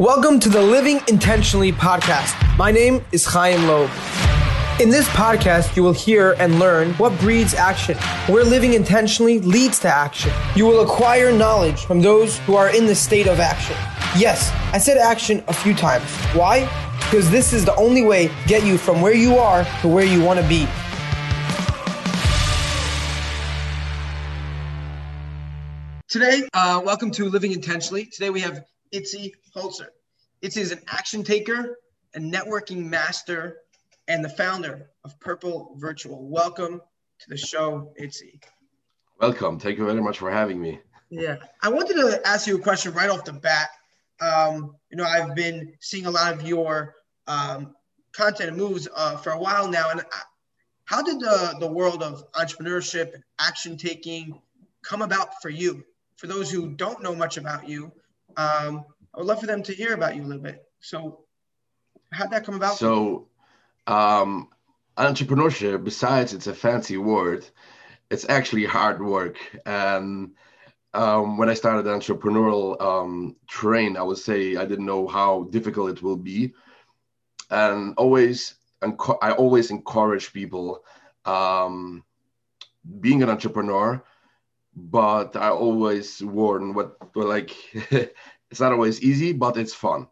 Welcome to the Living Intentionally podcast. My name is Chaim Loeb. In this podcast, you will hear and learn what breeds action, where living intentionally leads to action. You will acquire knowledge from those who are in the state of action. Yes, I said action a few times. Why? Because this is the only way to get you from where you are to where you want to be. Today, uh, welcome to Living Intentionally. Today we have Itzi Holzer. Itzi is an action taker, a networking master, and the founder of Purple Virtual. Welcome to the show, Itzi. Welcome. Thank you very much for having me. Yeah, I wanted to ask you a question right off the bat. Um, you know, I've been seeing a lot of your um, content and moves uh, for a while now, and how did the the world of entrepreneurship and action taking come about for you? For those who don't know much about you, um, I would love for them to hear about you a little bit. So, how'd that come about? So, um, entrepreneurship, besides it's a fancy word, it's actually hard work. And um, when I started the entrepreneurial um, train, I would say I didn't know how difficult it will be. And always, I always encourage people um, being an entrepreneur, but I always warn what, like, it's not always easy, but it's fun.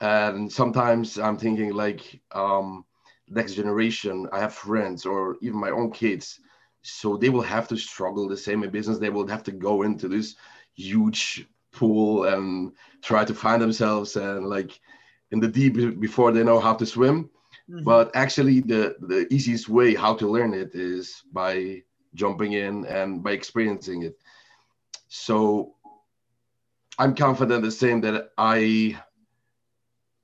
And sometimes I'm thinking like um, next generation, I have friends or even my own kids, so they will have to struggle the same in business. They will have to go into this huge pool and try to find themselves and like in the deep before they know how to swim. Mm-hmm. But actually, the the easiest way how to learn it is by jumping in and by experiencing it. So I'm confident the same that I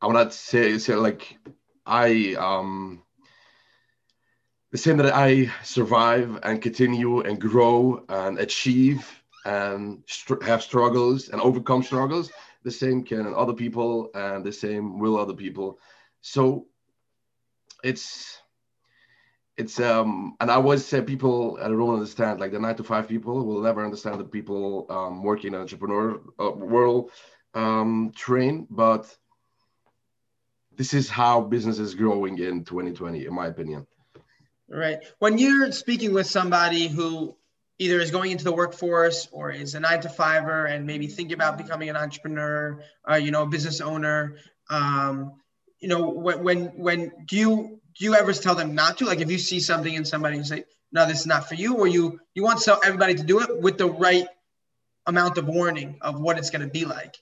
I would not say say like I um the same that I survive and continue and grow and achieve and str- have struggles and overcome struggles. The same can other people and the same will other people. So it's it's um and i always say people i don't understand like the nine to five people will never understand the people um, working in entrepreneur uh, world um, train but this is how business is growing in 2020 in my opinion. Right. When you're speaking with somebody who either is going into the workforce or is a nine to fiver and maybe thinking about becoming an entrepreneur uh, you know a business owner um, you know when when when do you do you ever tell them not to? Like if you see something in somebody and say, no, this is not for you, or you you want so everybody to do it with the right amount of warning of what it's going to be like?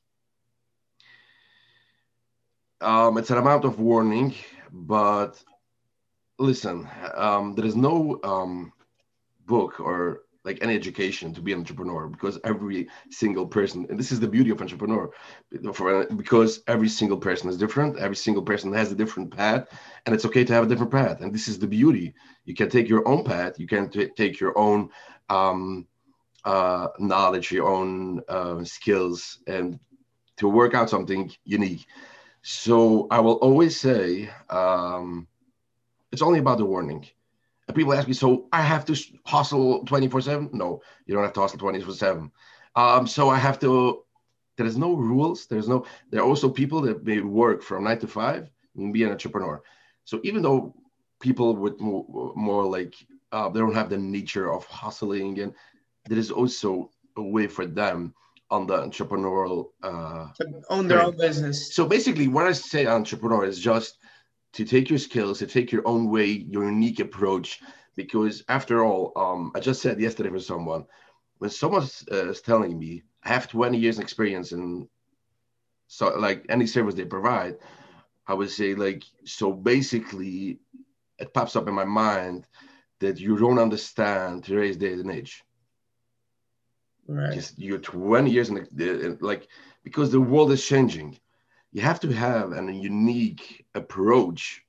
Um, it's an amount of warning, but listen, um, there is no um, book or like any education to be an entrepreneur because every single person and this is the beauty of entrepreneur for, because every single person is different every single person has a different path and it's okay to have a different path. And this is the beauty. You can take your own path you can t- take your own um, uh, knowledge your own uh, skills and to work out something unique. So i will always say um, it's only about the warning and people ask me, so I have to hustle 24 7? No, you don't have to hustle 24 7. Um, so I have to, there's no rules. There's no, there are also people that may work from nine to five and be an entrepreneur. So even though people with more, more like, uh, they don't have the nature of hustling, and there is also a way for them on the entrepreneurial uh, own their own business. So basically, what I say entrepreneur, is just to take your skills, to take your own way, your unique approach. Because after all, um, I just said yesterday for someone, when someone uh, is telling me I have 20 years experience in so like any service they provide, I would say like so basically it pops up in my mind that you don't understand today's day and age. Right. Just you're 20 years in the, like because the world is changing you have to have a unique approach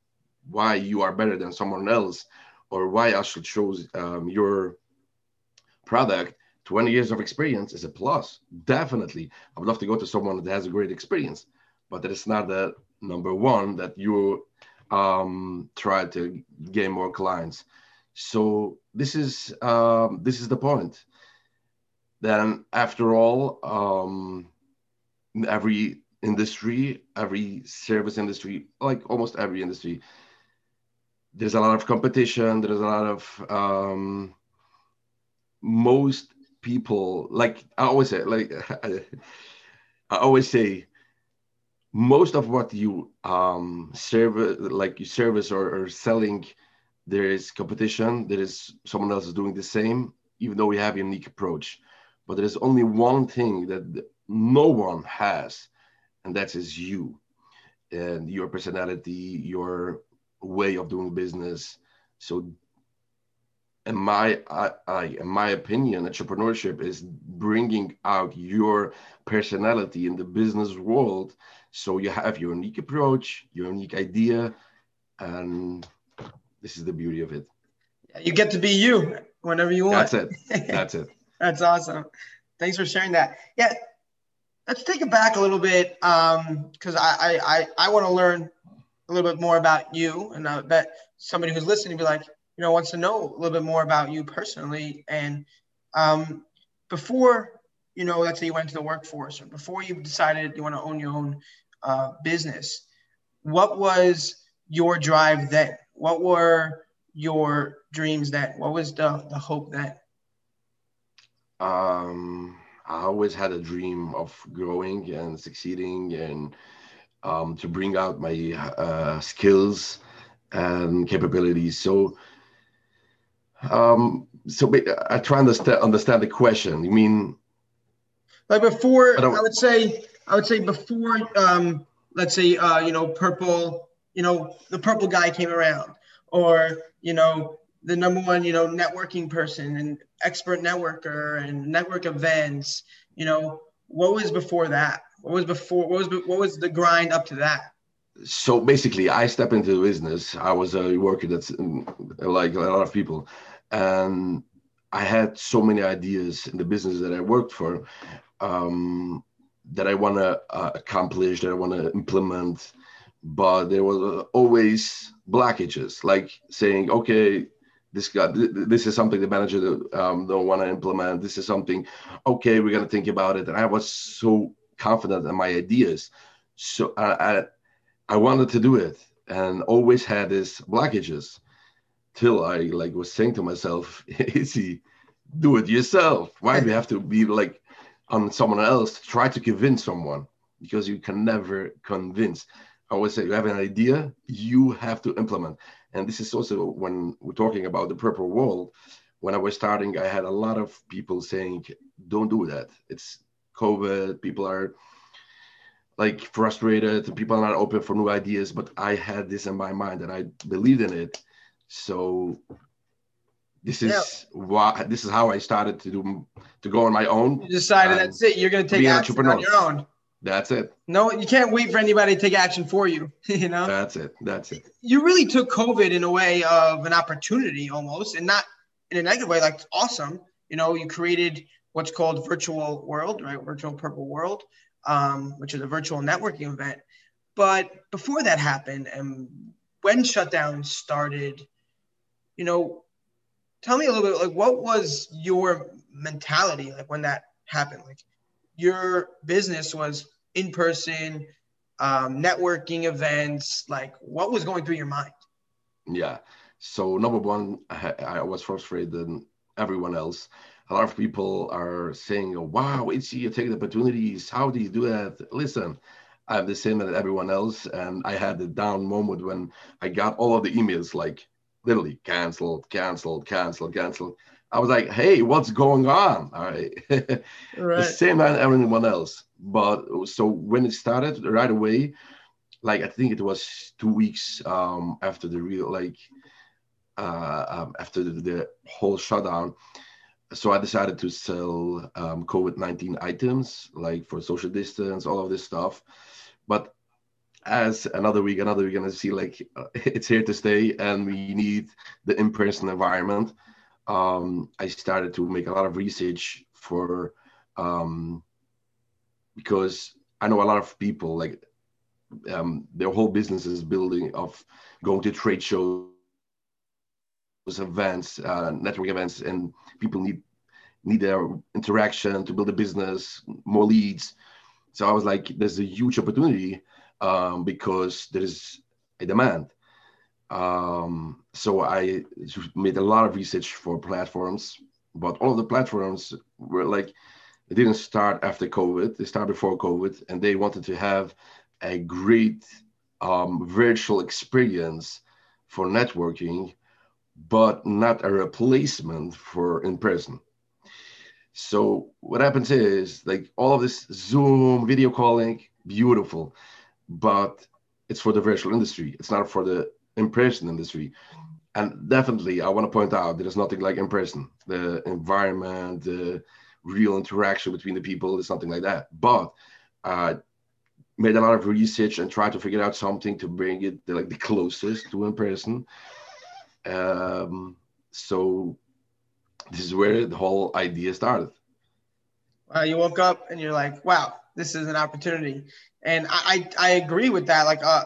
why you are better than someone else or why I should choose um, your product. 20 years of experience is a plus definitely. I would love to go to someone that has a great experience but that is not the number one that you um, try to gain more clients. So this is um, this is the point. Then after all um, every industry, every service industry, like almost every industry, there's a lot of competition. There's a lot of um, most people like I always say like I, always say most of what you um serve like you service or, or selling there is competition there is someone else is doing the same even though we have a unique approach but there is only one thing that no one has and that is you and your personality your way of doing business. So in my I, I, in my opinion entrepreneurship is bringing out your personality in the business world. So you have your unique approach your unique idea and this is the beauty of it. You get to be you whenever you want. That's it. That's it. That's awesome. Thanks for sharing that. Yeah let's take it back a little bit because um, I, I, I, want to learn a little bit more about you and I bet somebody who's listening be like you know wants to know a little bit more about you personally. And um, before you know let's say you went into the workforce or before you decided you want to own your own uh, business what was your drive then? What were your dreams then? What was the, the hope then? Um, i always had a dream of growing and succeeding and um, to bring out my uh, skills and capabilities so um, so I try to understand, the question. You mean like before? I, I would say I would say before. Um, let's say uh, you know purple. You know the purple guy came around, or you know the number one you know networking person and expert networker and network events. You know what was before that? What was before? What was what was the grind up to that? so basically i stepped into the business i was a worker that's like a lot of people and i had so many ideas in the business that i worked for um, that i want to uh, accomplish that i want to implement but there was always blockages like saying okay this guy this is something the manager um, don't want to implement this is something okay we're going to think about it and i was so confident in my ideas so I, I I wanted to do it and always had these blockages till I like was saying to myself, easy, do it yourself. Why do you have to be like on someone else to try to convince someone? Because you can never convince. I always say you have an idea, you have to implement. And this is also when we're talking about the purple world. When I was starting, I had a lot of people saying, don't do that. It's COVID, people are like frustrated. People are not open for new ideas. But i had this in my mind and i believed in it. So this is yeah. why this is how i started to do to go on my own you decided that's it. You're going to take action on your own that's it. No you can't wait for anybody to take action for you you know? That's it. That's it. You really took covid in a way of an opportunity almost and not in a negative way like awesome. You know you created what's called virtual world right? Virtual purple world um, which is a virtual networking event. But before that happened, and when shutdown started, you know, tell me a little bit like what was your mentality like when that happened? Like your business was in person, um, networking events. Like what was going through your mind? Yeah. So number one, I, I was frustrated than everyone else a lot of people are saying, wow, it's you take the opportunities. How do you do that? Listen, I have the same as everyone else. And I had the down moment when I got all of the emails like literally canceled, canceled, canceled, canceled. I was like, hey, what's going on? All right. right. the same as everyone else. But so when it started right away, like I think it was two weeks um, after the real, like uh, um, after the, the whole shutdown, so I decided to sell um, COVID 19 items like for social distance, all of this stuff. But as another week, another week, gonna see like uh, it's here to stay and we need the in person environment. Um, I started to make a lot of research for um, because I know a lot of people like um, their whole business is building of going to trade shows events, uh, network events, and people need need their interaction to build a business, more leads. So I was like, there's a huge opportunity um, because there is a demand. Um, so I made a lot of research for platforms, but all of the platforms were like, they didn't start after COVID. They started before COVID, and they wanted to have a great um, virtual experience for networking, but not a replacement for in person. So what happens is like all of this Zoom video calling, beautiful, but it's for the virtual industry. It's not for the in-person industry. And definitely, I want to point out there is nothing like in-person. The environment, the real interaction between the people is something like that. But uh, made a lot of research and tried to figure out something to bring it like the closest to in person. Um, so this is where the whole idea started. Uh, you woke up and you're like, wow, this is an opportunity. And I, I, I agree with that. Like, uh,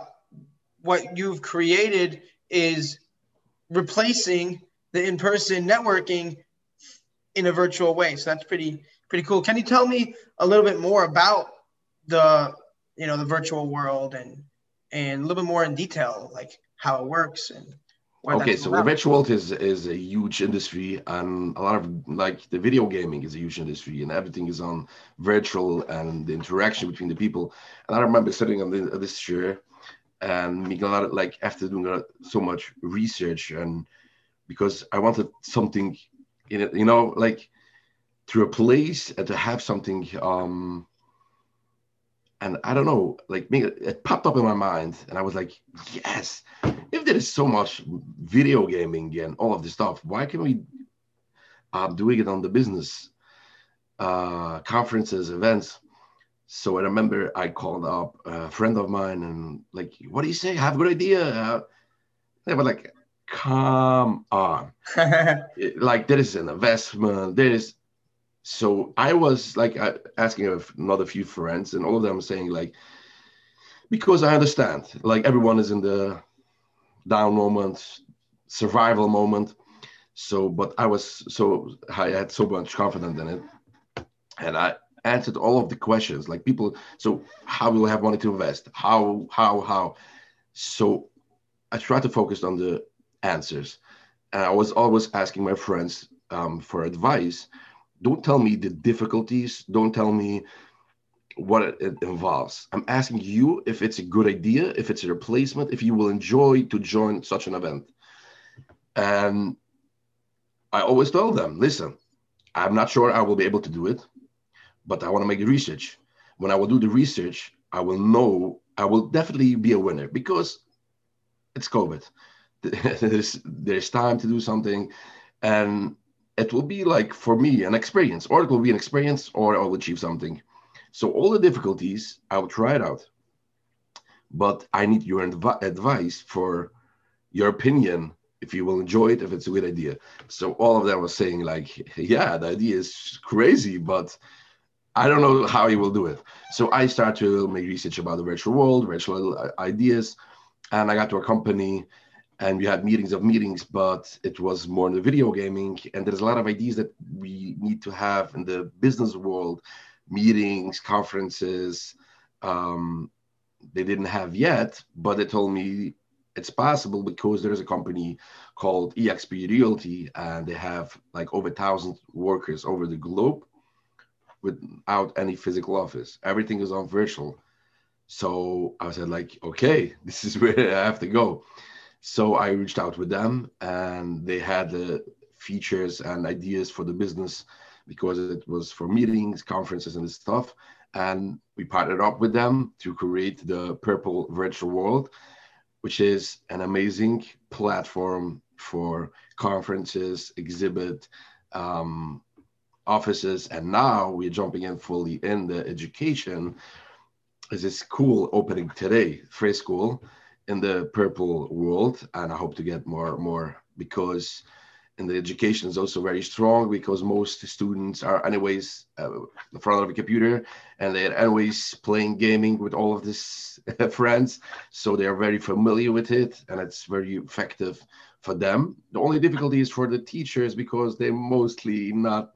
what you've created is replacing the in-person networking in a virtual way. So that's pretty, pretty cool. Can you tell me a little bit more about the, you know, the virtual world and, and a little bit more in detail, like how it works and okay so the virtual world is is a huge industry and a lot of like the video gaming is a huge industry and everything is on virtual and the interaction between the people and i remember sitting on the, this chair and of like after doing so much research and because i wanted something in it you know like to replace and to have something um and I don't know, like it popped up in my mind, and I was like, yes, if there is so much video gaming and all of this stuff, why can't we uh, doing it on the business uh, conferences, events? So I remember I called up a friend of mine and like, what do you say? I have a good idea. Uh, they were like, come on, like there is an investment, there is so I was like asking another few friends, and all of them saying like, because I understand, like everyone is in the down moment, survival moment. So, but I was so I had so much confidence in it, and I answered all of the questions. Like people, so how will I have money to invest? How, how, how? So I tried to focus on the answers, and I was always asking my friends um, for advice don't tell me the difficulties. Don't tell me what it, involves. I'm asking you if it's a good idea, if it's a replacement, if you will enjoy to join such an event. And I always tell them, listen, I'm not sure I will be able to do it, but I want to make the research. When I will do the research, I will know I will definitely be a winner because it's COVID. there's there's time to do something, and it will be like for me an experience, or it will be an experience, or I'll achieve something. So all the difficulties, I will try it out. But I need your adv- advice for your opinion if you will enjoy it, if it's a good idea. So all of them was saying like, yeah, the idea is crazy, but I don't know how you will do it. So I started to make research about the virtual world, virtual uh, ideas, and I got to a company and we had meetings of meetings, but it was more in the video gaming. And there's a lot of ideas that we need to have in the business world, meetings, conferences. Um, they didn't have yet, but they told me it's possible because there is a company called EXP Realty, and they have like over a thousand workers over the globe without any physical office. Everything is on virtual. So I said, like, okay, this is where I have to go. So I reached out with them, and they had the features and ideas for the business because it was for meetings, conferences, and stuff. And we partnered up with them to create the Purple Virtual World, which is an amazing platform for conferences, exhibit, um, offices, and now we're jumping in fully in the education. Is this school opening today, Free School? in the purple world, and I hope to get more more because in the education is also very strong because most students are anyways uh, in front of a computer and they're anyways playing gaming with all of these friends so they are very familiar with it and it's very effective for them the only difficulty is for the teachers because they're mostly not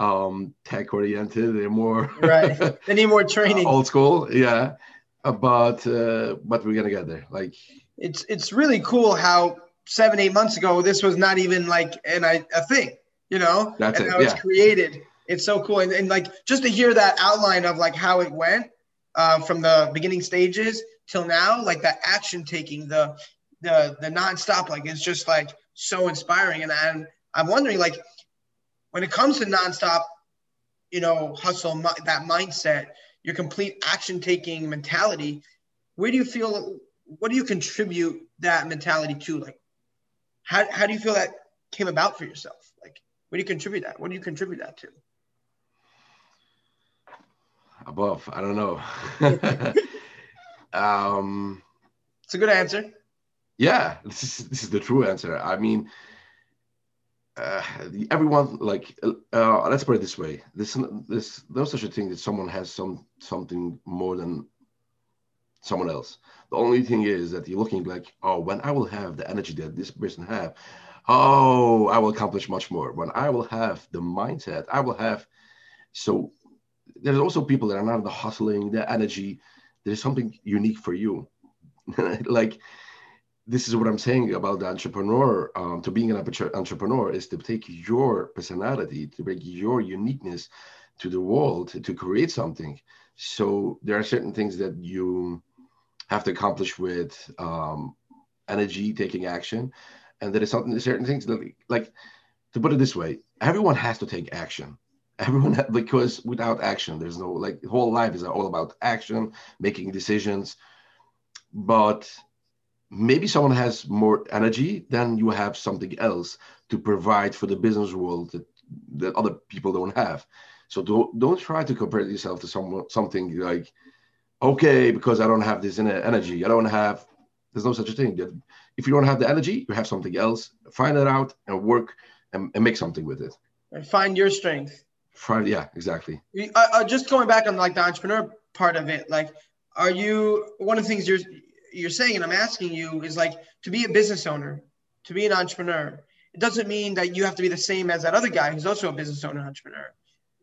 um, tech oriented. They're more right. They need more training. old school, yeah. Uh, but uh, but we're gonna get there. Like it's it's really cool how seven eight months ago this was not even like an a thing, you know. That's and it. How yeah. it's created. It's so cool, and, and like just to hear that outline of like how it went uh, from the beginning stages till now, like that action taking, the the the nonstop, like it's just like so inspiring. And I'm I'm wondering like when it comes to nonstop, you know, hustle, that mindset, your complete action taking mentality, where do you feel? What do you contribute that mentality to? Like, how how do you feel that came about for yourself? Like, what do you contribute that? What do you contribute that to? Above, I don't know. um, it's a good answer. Yeah, this is this is the true answer. I mean, uh, everyone like uh, let's put it this way: this this there's such a thing that someone has some something more than someone else. The only thing is that you're looking like, oh, when I will have the energy that this person have, oh, I will accomplish much more. When I will have the mindset, I will have. So there's also people that are not the hustling, the energy. There's something unique for you. like this is what I'm saying about the entrepreneur. Um, to being an entrepreneur is to take your personality, to bring your uniqueness to the world, to, to create something. So there are certain things that you have to accomplish with um, energy, taking action, and there is something certain things that like to put it this way, everyone has to take action everyone because without action there's no like whole life is all about action making decisions but maybe someone has more energy then you have something else to provide for the business world that, that other people don't have. So don't, don't try to compare yourself to someone something like okay because i don't have this energy. I don't have there's no such a thing. If you don't have the energy you have something else. Find it out and work and, and make something with it. And find your strength. Find yeah, exactly. Uh, uh, just going back on like the entrepreneur part of it, like, are you one of the things you're you're saying, and I'm asking you is like to be a business owner, to be an entrepreneur. It doesn't mean that you have to be the same as that other guy who's also a business owner entrepreneur.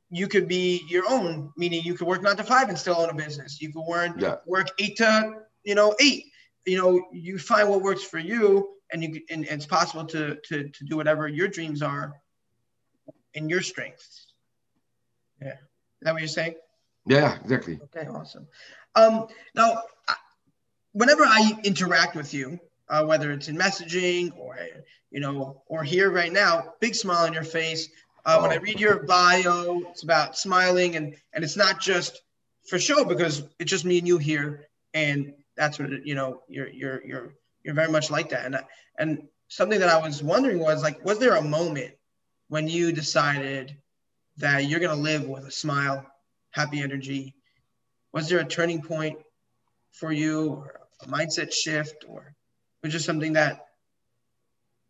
You could be your own, meaning you could work nine to five and still own a business. You could work yeah. work eight to you know eight. You know, you find what works for you, and you and it's possible to to to do whatever your dreams are and your strengths. Yeah. Is that what you're saying? Yeah, exactly. Okay, awesome. Um, now, whenever I interact with you, uh, whether it's in messaging or you know, or here right now, big smile on your face. Uh. When I read your bio, it's about smiling, and and it's not just for show because it's just me and you here, and that's what you know. You're you're you're you're very much like that, and and something that I was wondering was like, was there a moment when you decided that you're to live with a smile, happy energy? Was there a turning point for you or a mindset shift or was just something that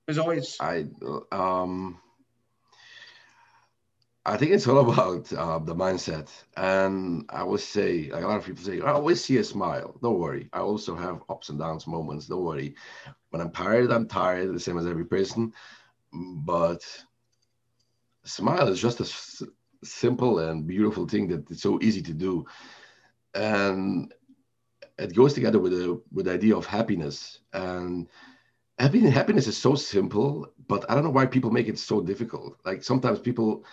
was always I um I think it's all about uh, the mindset. And I would say, like a lot of people say, I always see a smile. Don't worry. I also have ups and downs moments. Don't worry. When I'm tired, I'm tired, the same as every person. But smile is just a s- simple and beautiful thing that it's so easy to do and it goes together with the with the idea of happiness. And happiness, happiness is so simple but i don't know why people make it so difficult. Like sometimes people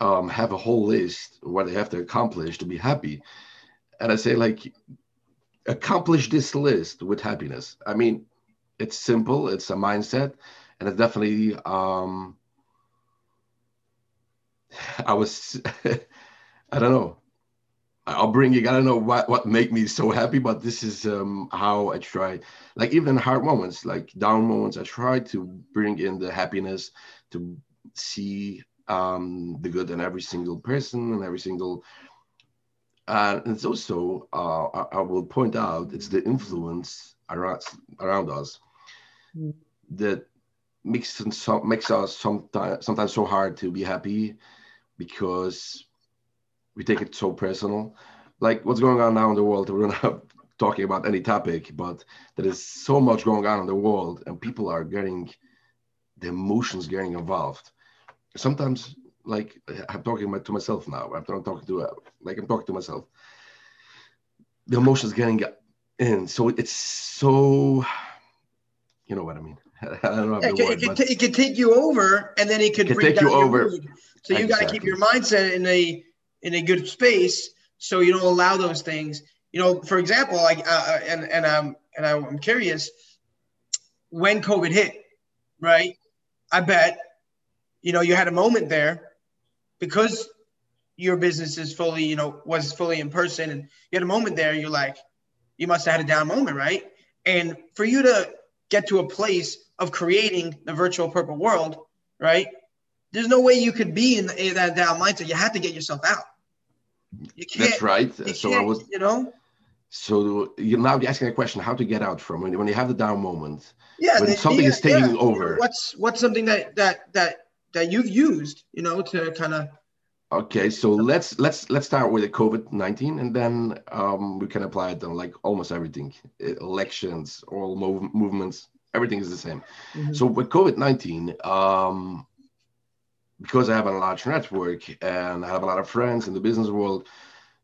um, have a whole list what they have to accomplish to be happy. And i say like accomplish this list with happiness. I mean it's simple it's a mindset and it's definitely um, I was, I don't know. I'll bring you. I don't know what what make me so happy, but this is um, how I try. Like even hard moments, like down moments, I try to bring in the happiness to see um, the good in every single person and every single. Uh, and it's also uh, I, I, will point out it's the influence around around us mm. that makes makes us sometimes sometimes so hard to be happy because we take it so personal. Like what's going on now in the world, we're not talking about any topic, but there is so much going on in the world, and people are getting the emotions getting involved. Sometimes like I'm talking to myself now. I'm talking to uh, like I'm talking to myself. The emotions getting in, so it's so, you know what I mean. I don't know. It, word, it, can, it, can, take you over, and then it could, take you over. So you exactly. got to keep your mindset in a in a good space, so you don't allow those things. You know, for example, like, uh, uh and and um and I'm curious, when COVID hit, right? I bet, you know, you had a moment there because your business is fully, you know, was fully in person, and you had a moment there. You're like, you must have had a down moment, right? And for you to get to a place of creating the virtual purple world, right? There's no way you could be in, in that down mindset. You have to get yourself out. You can't, That's right. so I was, you know. So you're now asking a question: how to get out from when, when you have the down moment. Yeah, when the, something yeah, is taking yeah. over. What's what's something that that that that you've used, you know, to kind of. Okay, so let's let's let's start with the COVID nineteen, and then um, we can apply it on like almost everything, elections, all mov- movements, everything is the same. Mm-hmm. So with COVID nineteen, um, because I have a large network and I have a lot of friends in the business world.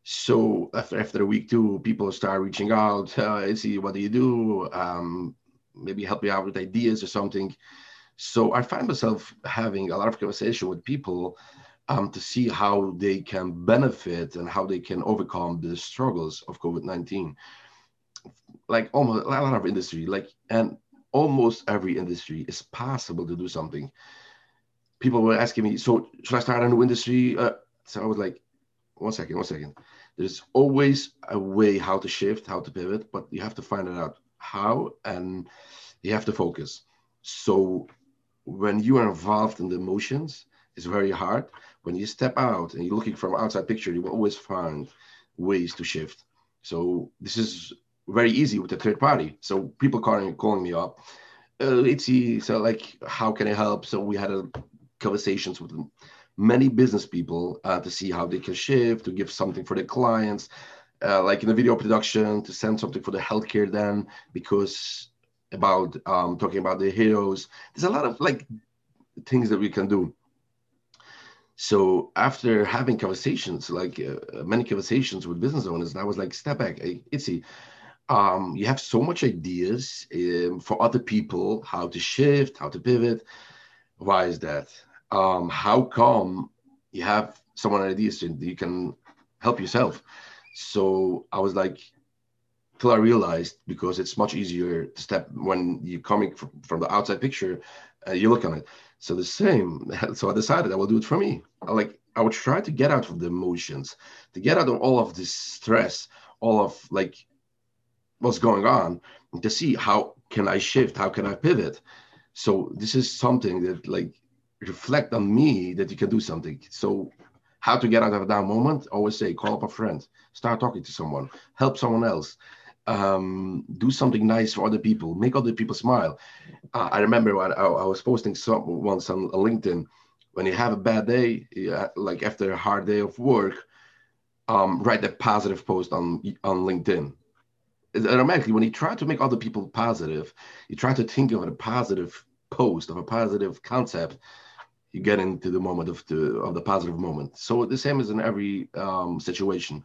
So after after a week two, people start reaching out. Uh, see what do you do? Um, maybe help me out with ideas or something. So I find myself having a lot of conversation with people um, to see how they can benefit and how they can overcome the struggles of COVID nineteen. Like almost a lot of industry, like and almost every industry is possible to do something people were asking me, so should I start a new industry? Uh, so I was like, one second, one second. There's always a way how to shift, how to pivot, but you have to find out how and you have to focus. So when you are involved in the emotions, it's very hard. When you step out and you're looking from outside picture, you will always find ways to shift. So this is very easy with the third party. So people calling calling me up, uh, it's so like how can I help? So we had a conversations with many business people uh, to see how they can shift, to give something for their clients, uh, like in the video production, to send something for the healthcare then, because about um, talking about the heroes. There's a lot of like things that we can do. So after having conversations, like uh, many conversations with business owners, and I was like, step back, hey, Itzi, um, you have so much ideas um, for other people, how to shift, how to pivot. Why is that? Um, how come you have someone ideas that you can help yourself? So I was like, till I realized because it's much easier to step when you're coming from, from the outside picture, uh, you look on it. So the same. So I decided I will do it for me. I like I would try to get out of the emotions, to get out of all of this stress, all of like what's going on, to see how can I shift, how can I pivot. So this is something that like reflect on me that you can do something. So how to get out of that moment? Always say, call up a friend, start talking to someone, help someone else, um, do something nice for other people, make other people smile. Uh, I remember when I, I, was posting some once on LinkedIn, when you have a bad day, like after a hard day of work, um, write a positive post on on LinkedIn. automatically, when you try to make other people positive, you try to think of a positive post of a positive concept you get into the moment of the of the positive moment. So the same is in every um, situation.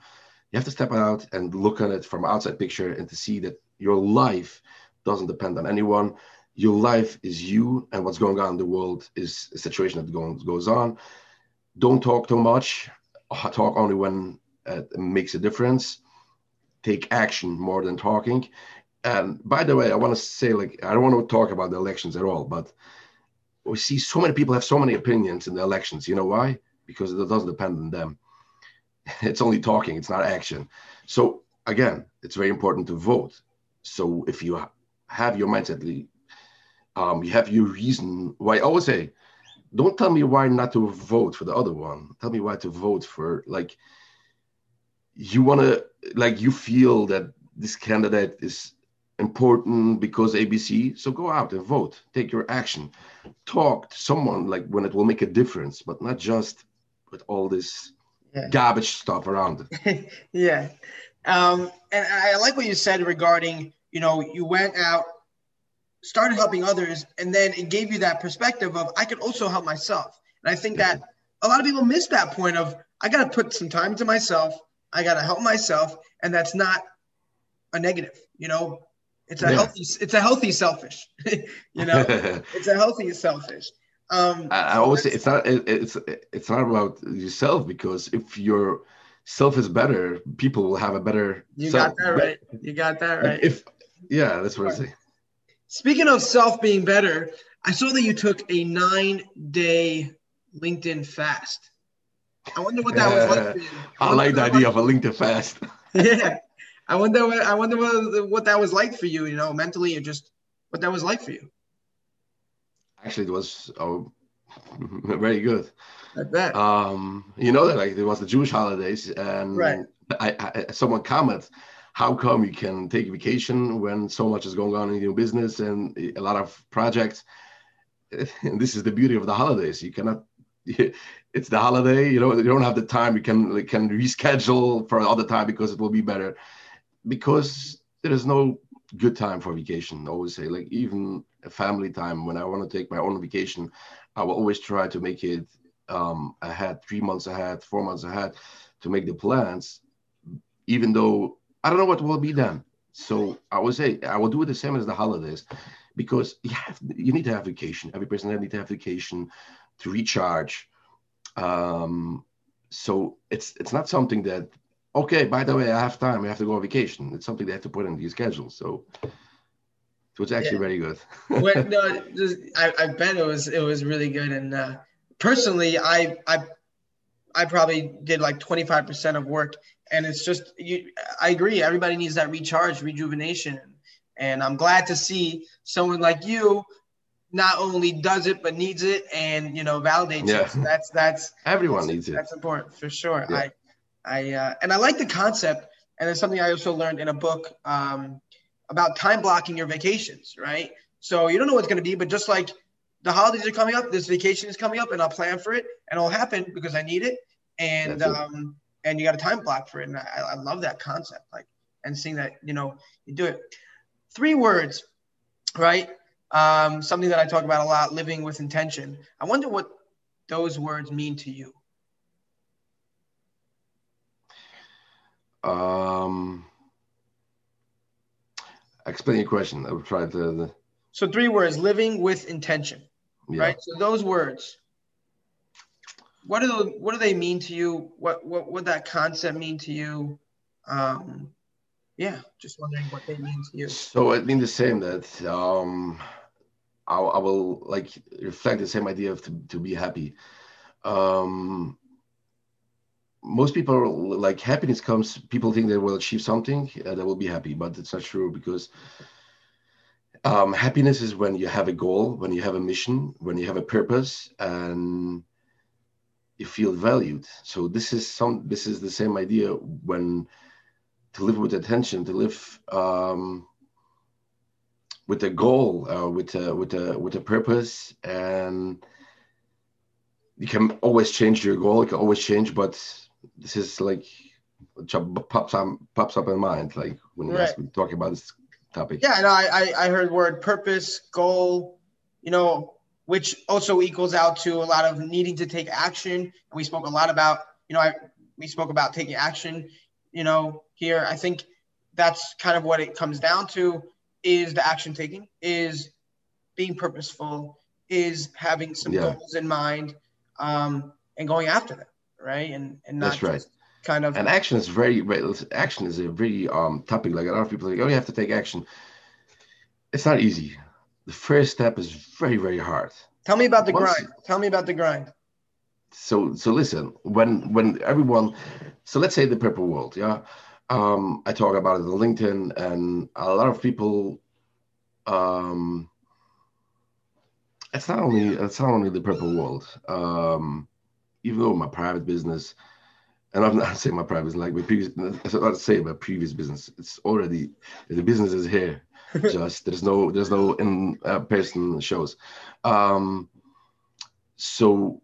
You have to step out and look at it from outside picture and to see that your life doesn't depend on anyone. Your life is you, and what's going on in the world is a situation that goes goes on. Don't talk too much. Talk only when it makes a difference. Take action more than talking. And by the way, I want to say, like, I don't want to talk about the elections at all, but we see so many people have so many opinions in the elections. You know why? Because it doesn't depend on them. It's only talking, it's not action. So again, it's very important to vote. So if you have your mindset, um, you have your reason why. I always say, don't tell me why not to vote for the other one. Tell me why to vote for like you want to like you feel that this candidate is important because ABC. So go out and vote. Take your action. Talk to someone like when it will make a difference, but not just with all this yeah. garbage stuff around it. yeah. Um, and I like what you said regarding, you know, you went out, started helping others, and then it gave you that perspective of I can also help myself. And I think that a lot of people miss that point of I got to put some time to myself. I got to help myself, and that's not a negative. You know, it's a yeah. healthy. It's a healthy selfish. you know, it's a healthy selfish. Um, I, I always say it's not. It, it's it's not about yourself because if your self is better, people will have a better. You self. got that right. You got that right. If yeah, that's what I say. Speaking of self being better, I saw that you took a nine day LinkedIn fast. I wonder what that was like. I like the idea of a LinkedIn fast. yeah, I wonder. What, I wonder what, what that was like for you. You know, mentally, or just what that was like for you. Actually, it was oh, very good. I bet. Um, you know that like it was the Jewish holidays, and right. I, I someone commented, how come you can take vacation when so much is going on in your business and a lot of projects? And this is the beauty of the holidays. You cannot it's the holiday you know you don't have the time you can can reschedule for other time because it will be better because there is no good time for vacation I always say. Like even family time when i want to take my own vacation i will always try to make it um, ahead three months ahead four months ahead to make the plans even though i don't know what will be then. So i would say i will do it the same as the holidays because you have you need to have vacation. Every person needs to have vacation to recharge. Um, so it's it's not something that okay. By the way, I have time. I have to go on vacation. It's something they have to put in your schedule. So. So it's actually yeah. very good. no, I, I bet it was it was really good. And uh, personally, I I I probably did like 25% of work. And it's just, you, I agree. Everybody needs that recharge, rejuvenation. And I'm glad to see someone like you not only does it but needs it and you know validates yeah. it. So that's that's everyone that's, needs it. That's important for sure. Yeah. I I uh, and I like the concept, and it's something I also learned in a book um, about time blocking your vacations. Right, so you don't know what's going to be, but just like the holidays are coming up, this vacation is coming up, and I'll plan for it, and it'll happen because I need it, and um, and you got a time block for it, and I, I love that concept, like and seeing that you know you do it. Three words, right? um, something that I talk about a lot, living with intention. I wonder what those words mean to you. Um, explain your question. I will try to. So three words: living with intention. Yeah. Right. So those words. What do those, what do they mean to you? What what would that concept mean to you? Um, yeah, just wondering what they mean to you. So it means the same that um, I, I will like reflect the same idea of to, to be happy. Um, most people like happiness comes. People think they will achieve something, uh, they will be happy, but it's not true because um, happiness is when you have a goal, when you have a mission, when you have a purpose, and you feel valued. So this is some. This is the same idea when to live with attention, to live. Um, with a goal, uh, with a with a with a purpose, and you can always change your goal. You can always change, but this is like pops up pops up in mind, like when right. you talking about this topic. Yeah, and I I heard word purpose, goal, you know, which also equals out to a lot of needing to take action. And we spoke a lot about, you know, I we spoke about taking action, you know, here. I think that's kind of what it comes down to is the action taking, is being purposeful, is having some yeah. goals in mind, um, and going after them, right? And and not That's right. kind of and action is very, very action is a very um topic. Like a lot of people think, oh, you have to take action. It's not easy. The first step is very, very hard. Tell me about the Once, grind. Tell me about the grind. So so listen, when when everyone so let's say the purple world, yeah um, I talk about it on LinkedIn, and a lot of people. Um, it's not only it's not only the purple world. Um, even though my private business, and I'm not saying my private business, like my previous, I not say my previous business. It's already the business is here. Just there's no there's no in uh, person shows. Um, so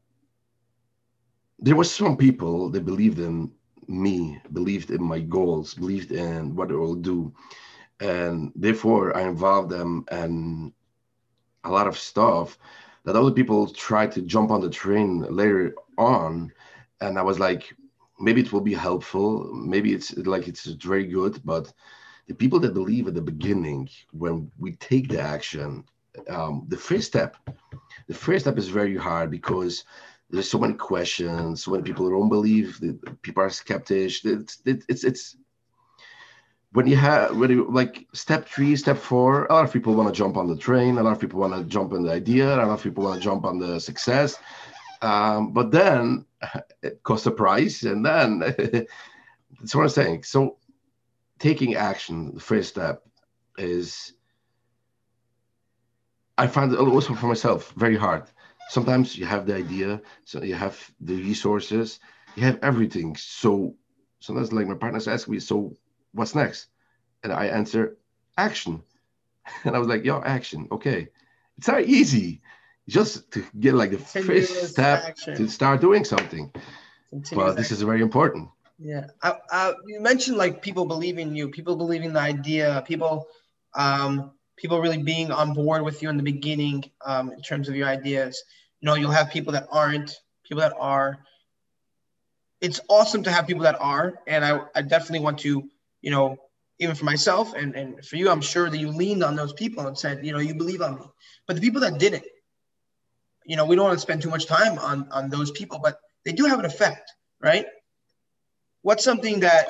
there were some people that believed in me, believed in my goals, believed in what I will do. And therefore, I involved them and a lot of stuff that other people try to jump on the train later on and i was like maybe it will be helpful maybe it's like it's very good but the people that believe at the beginning when we take the action um, the first step the first step is very hard because there's so many questions so many people don't believe people are skeptical it's, it's it's when you have when you like step three step four a lot of people want to jump on the train a lot of people want to jump on the idea a lot of people want to jump on the success. Um, but then it costs a price and then that's what i'm saying. So taking action the first step is i find it also for myself very hard. Sometimes you have the idea so you have the resources you have everything. So sometimes like my partners ask me so what's next? And I answer, action. And I was like, yo, action. Okay. It's not easy just to get like the first step action. to start doing something. Continuous but this action. is very important. Yeah. I, I, you mentioned like people believing you, people believing the idea, people, um, people really being on board with you in the beginning um, in terms of your ideas. You know, you'll have people that aren't, people that are. It's awesome to have people that are, and I, I definitely want to you know, even for myself and, and for you, I'm sure that you leaned on those people and said, you know, you believe on me. But the people that didn't, you know, we don't want to spend too much time on on those people, but they do have an effect, right? What's something that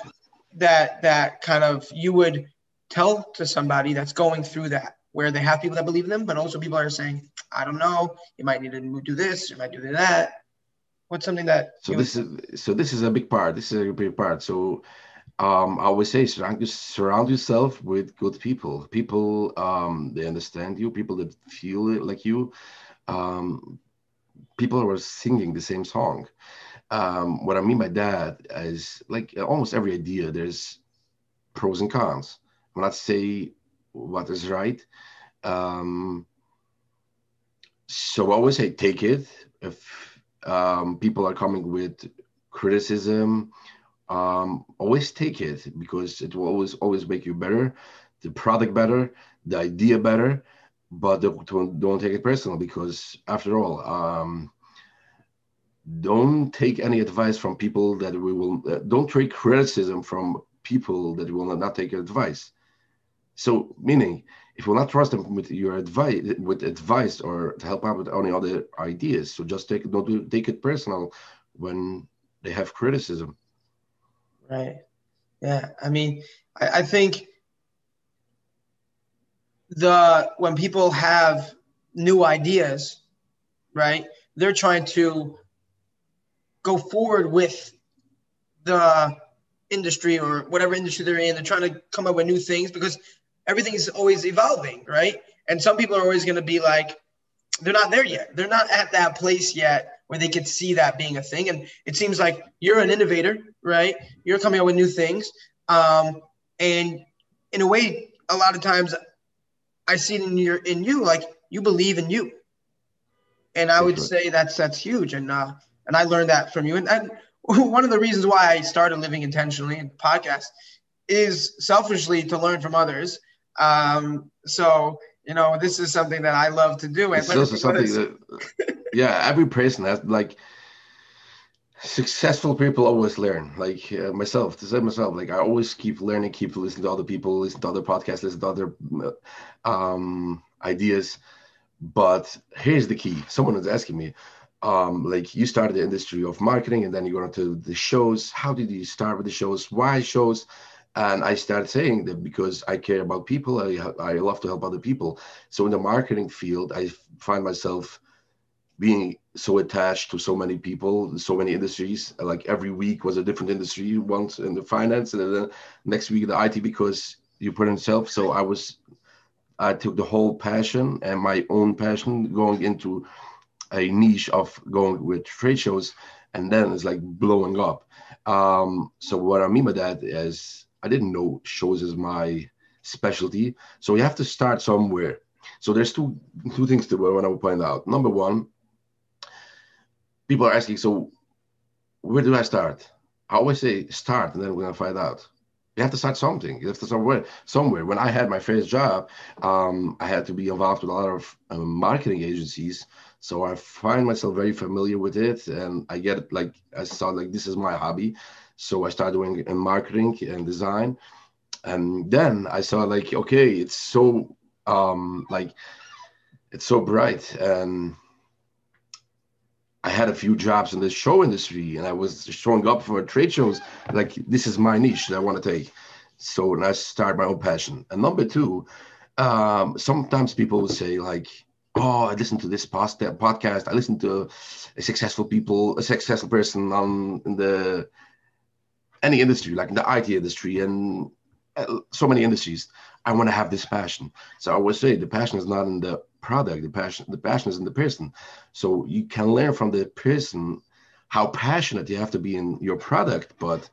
that that kind of you would tell to somebody that's going through that, where they have people that believe in them, but also people are saying, I don't know, you might need to do this, you might do that. What's something that so this would- is so this is a big part. This is a big part. So um, I always say surround, surround yourself with good people. People um, they understand you. People that feel it like you. Um, people who are singing the same song. Um, what I mean by that is like almost every idea. There's pros and cons. I'm not say what is right. Um, so I always say take it. If um, people are coming with criticism um, always take it because it will always always make you better, the product better, the idea better. But don't, don't take it personal because after all, um, don't take any advice from people that we will. Uh, don't take criticism from people that will not take your advice. So meaning, if you will not trust them with your advice, with advice or to help out with any other ideas, so just take don't take it personal when they have criticism. Right. Yeah. I mean, I, I think the when people have new ideas, right? They're trying to go forward with the industry or whatever industry they're in. They're trying to come up with new things because everything is always evolving, right? And some people are always going to be like, they're not there yet. They're not at that place yet where they could see that being a thing. And it seems like you're an innovator, right? You're coming up with new things. Um, and in a way, a lot of times I see in your in you like you believe in you. And I would say that's that's huge. And uh, and I learned that from you. And, and one of the reasons why I started living intentionally and podcast is selfishly to learn from others. Um, so you know, this is something that I love to do. And it's also something that, yeah, every person has like successful people always learn. Like uh, myself, to say myself, like I always keep learning, keep listening to other people, listen to other podcasts, listen to other um, ideas. But here's the key: someone was asking me, um, like you started the industry of marketing, and then you went into the shows. How did you start with the shows? Why shows? And i started saying that because i care about people i, I love to help other people. So in the marketing field i find myself being so attached to so many people so many industries. Like every week was a different industry once in the finance and then next week the it because you put yourself so i was i took the whole passion and my own passion going into a niche of going with trade shows and then it's like blowing up. Um, so what i mean by that is I didn't know shows is my specialty. So you have to start somewhere. So there's two two things to what I would point out. Number one, people are asking, so where do I start? I always say start, and then we're gonna find out. you have to start something. You have to start somewhere. somewhere. When I had my first job, um, I had to be involved with a lot of um, marketing agencies. So I find myself very familiar with it, and I get. Like I saw, like this is my hobby. So I started doing in marketing and design, and then I saw like, okay, it's so um, like it's so bright, and I had a few jobs in the show industry and I was showing up for trade shows. Like, this is my niche that I want to take. So and I start my own passion. And number two, um, sometimes people will say, like, oh, I listen to this podcast. I listen to a successful people, a successful person on in the any industry, like in the IT industry and uh, so many industries. I want to have this passion. So I would say the passion is not in the product. The passion, the passion is in the person. So you can learn from the person how passionate you have to be in your product, but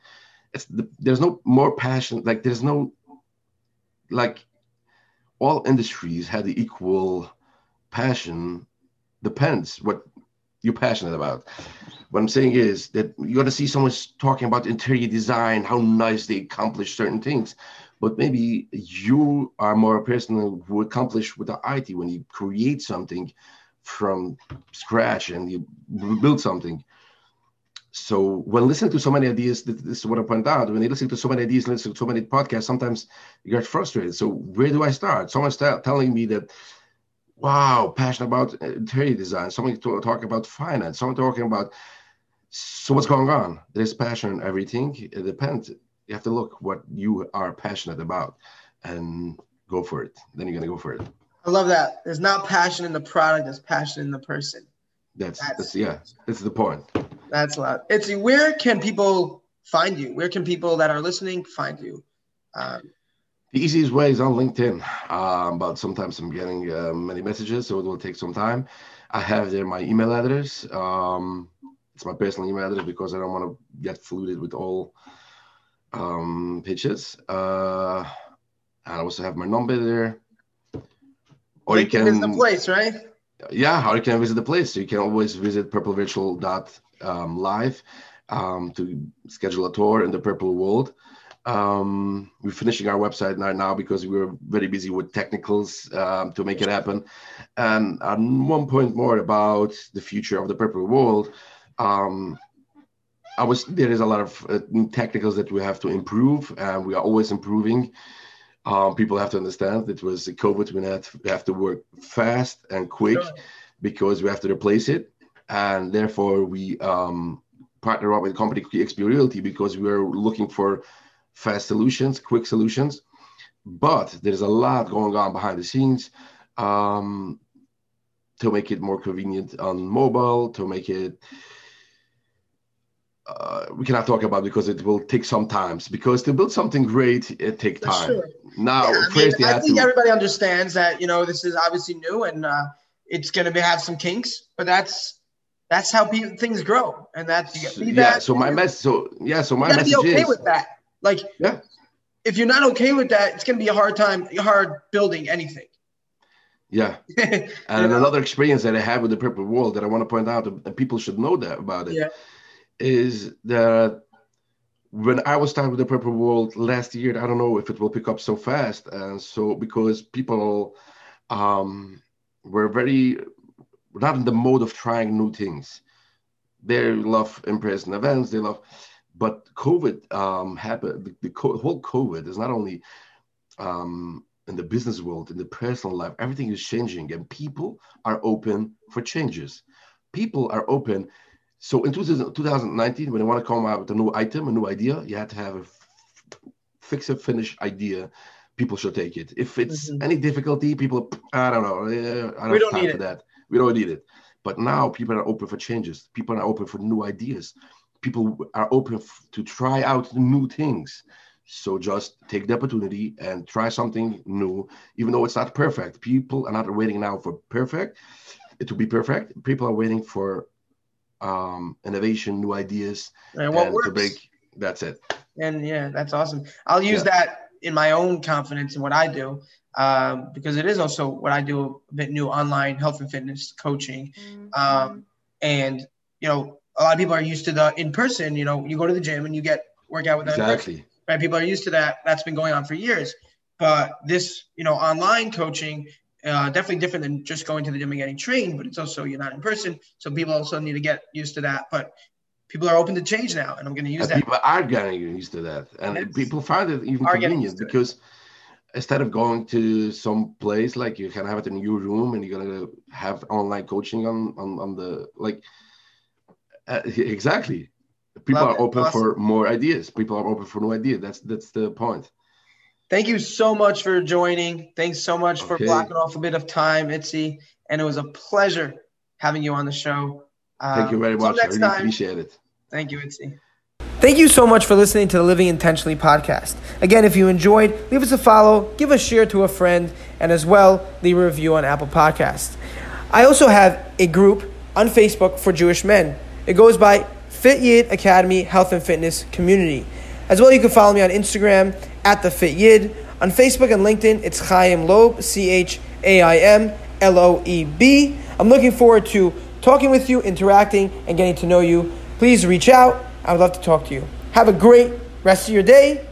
it's the, there's no more passion. Like there's no like all industries had the equal passion. Depends what you're passionate about. What I'm saying is that you're gonna see someone talking about interior design, how nice they accomplish certain things but maybe you are more a person who accomplish with the IT when you create something from scratch and you build something. So when listening to so many ideas, this is what I point out. When you listen to so many ideas, listen to so many podcasts, sometimes you get frustrated. So where do I start? Someone's telling me that, wow, passionate about interior design. Someone talking about finance. Someone talking about so what's going on. There's passion in everything. It depends you have to look what you are passionate about and go for it. Then you're gonna go for it. I love that. There's not passion in the product, there's passion in the person. That's that's, that's yeah, that's the point. That's a lot. It's where can people find you? Where can people that are listening find you? Um, the easiest way is on LinkedIn, um, but sometimes I'm getting uh, many messages, so it will take some time. I have there my email address. Um, it's my personal email address because I don't want to get flooded with all um, pitches. Uh, I also have my number there. Or you can visit the place, right? Yeah, or you can visit the place. You can always visit purplevirtual.live um, to schedule a tour in the purple world. Um, we're finishing our website right now because we were very busy with technicals um, to make it happen. And one point more about the future of the purple world. Um, I was there is a lot of uh, technicals that we have to improve, and we are always improving. Um, people have to understand it was COVID. We have to, we have to work fast and quick sure. because we have to replace it, and therefore we um, partner up with the company XP Realty because we are looking for fast solutions, quick solutions. But there's a lot going on behind the scenes um, to make it more convenient on mobile, to make it uh, we cannot talk about because it will take some times because to build something great it takes time sure. now yeah, I, mean, I think to... everybody understands that you know this is obviously new and uh, it's going to have some kinks but that's that's how people, things grow and that's you get feedback yeah so my message so yeah so my message be okay is, with that like yeah if you're not okay with that it's going to be a hard time hard building anything yeah and another experience that i had with the purple world that i want to point out and people should know that about it yeah is that when I was starting with the Purple World last year, I don't know if it will pick up so fast. And so because people um, were very not in the mode of trying new things. They love in-person events. They love, but COVID um, happened. The, the co- whole COVID is not only um, in the business world, in the personal life. Everything is changing, and people are open for changes. People are open so in 2019, when you want to come out with a new item, a new idea, you have to have a fix and finish idea. People should take it. If it's mm-hmm. any difficulty, people, I don't know, I don't, we don't need for it. that. We don't need it. But now people are open for changes. People are open for new ideas. People are open f- to try out new things. So just take the opportunity and try something new, even though it's not perfect. People are not waiting now for perfect, it to be perfect. People are waiting for um, innovation, new ideas, and what and works. To break, that's it. And yeah, that's awesome. I'll use yeah. that in my own confidence in what I do um, because it is also what I do a bit new online health and fitness coaching. Mm-hmm. Um, and you know, a lot of people are used to the in person. You know, you go to the gym and you get work out with them. Exactly. right? People are used to that. That's been going on for years. But this, you know, online coaching, uh, definitely different than just going to the gym and getting trained. But it's also you're not in person, so people also need to get used to that. But people are open to change now, and I'm going to use and that. People are getting used to that, and Yes. people find it even Are convenient because instead of going to some place like you can have it in your room and you're gonna have online coaching on on, on the like uh, exactly people Love are it. open Awesome. for more ideas people are open for new ideas. that's that's the point Thank you so much for joining. Thanks so much for blocking off a bit of time, Itzi. And it was a pleasure having you on the show. Uh, thank you very until much i really time. appreciate it Thank you, Itzi. Thank you so much for listening to the Living Intentionally podcast. Again, if you enjoyed, leave us a follow, give a share to a friend, and as well, leave a review on Apple Podcasts. I also have a group on Facebook for Jewish men. It goes by Fit Yid Academy Health and Fitness Community. As well, you can follow me on Instagram at the Fit Yid. On Facebook and LinkedIn, it's Chaim Loeb, C H A I M L O E B. I'm looking forward to talking with you, interacting, and getting to know you. Please reach out. I would love to talk to you. Have a great rest of your day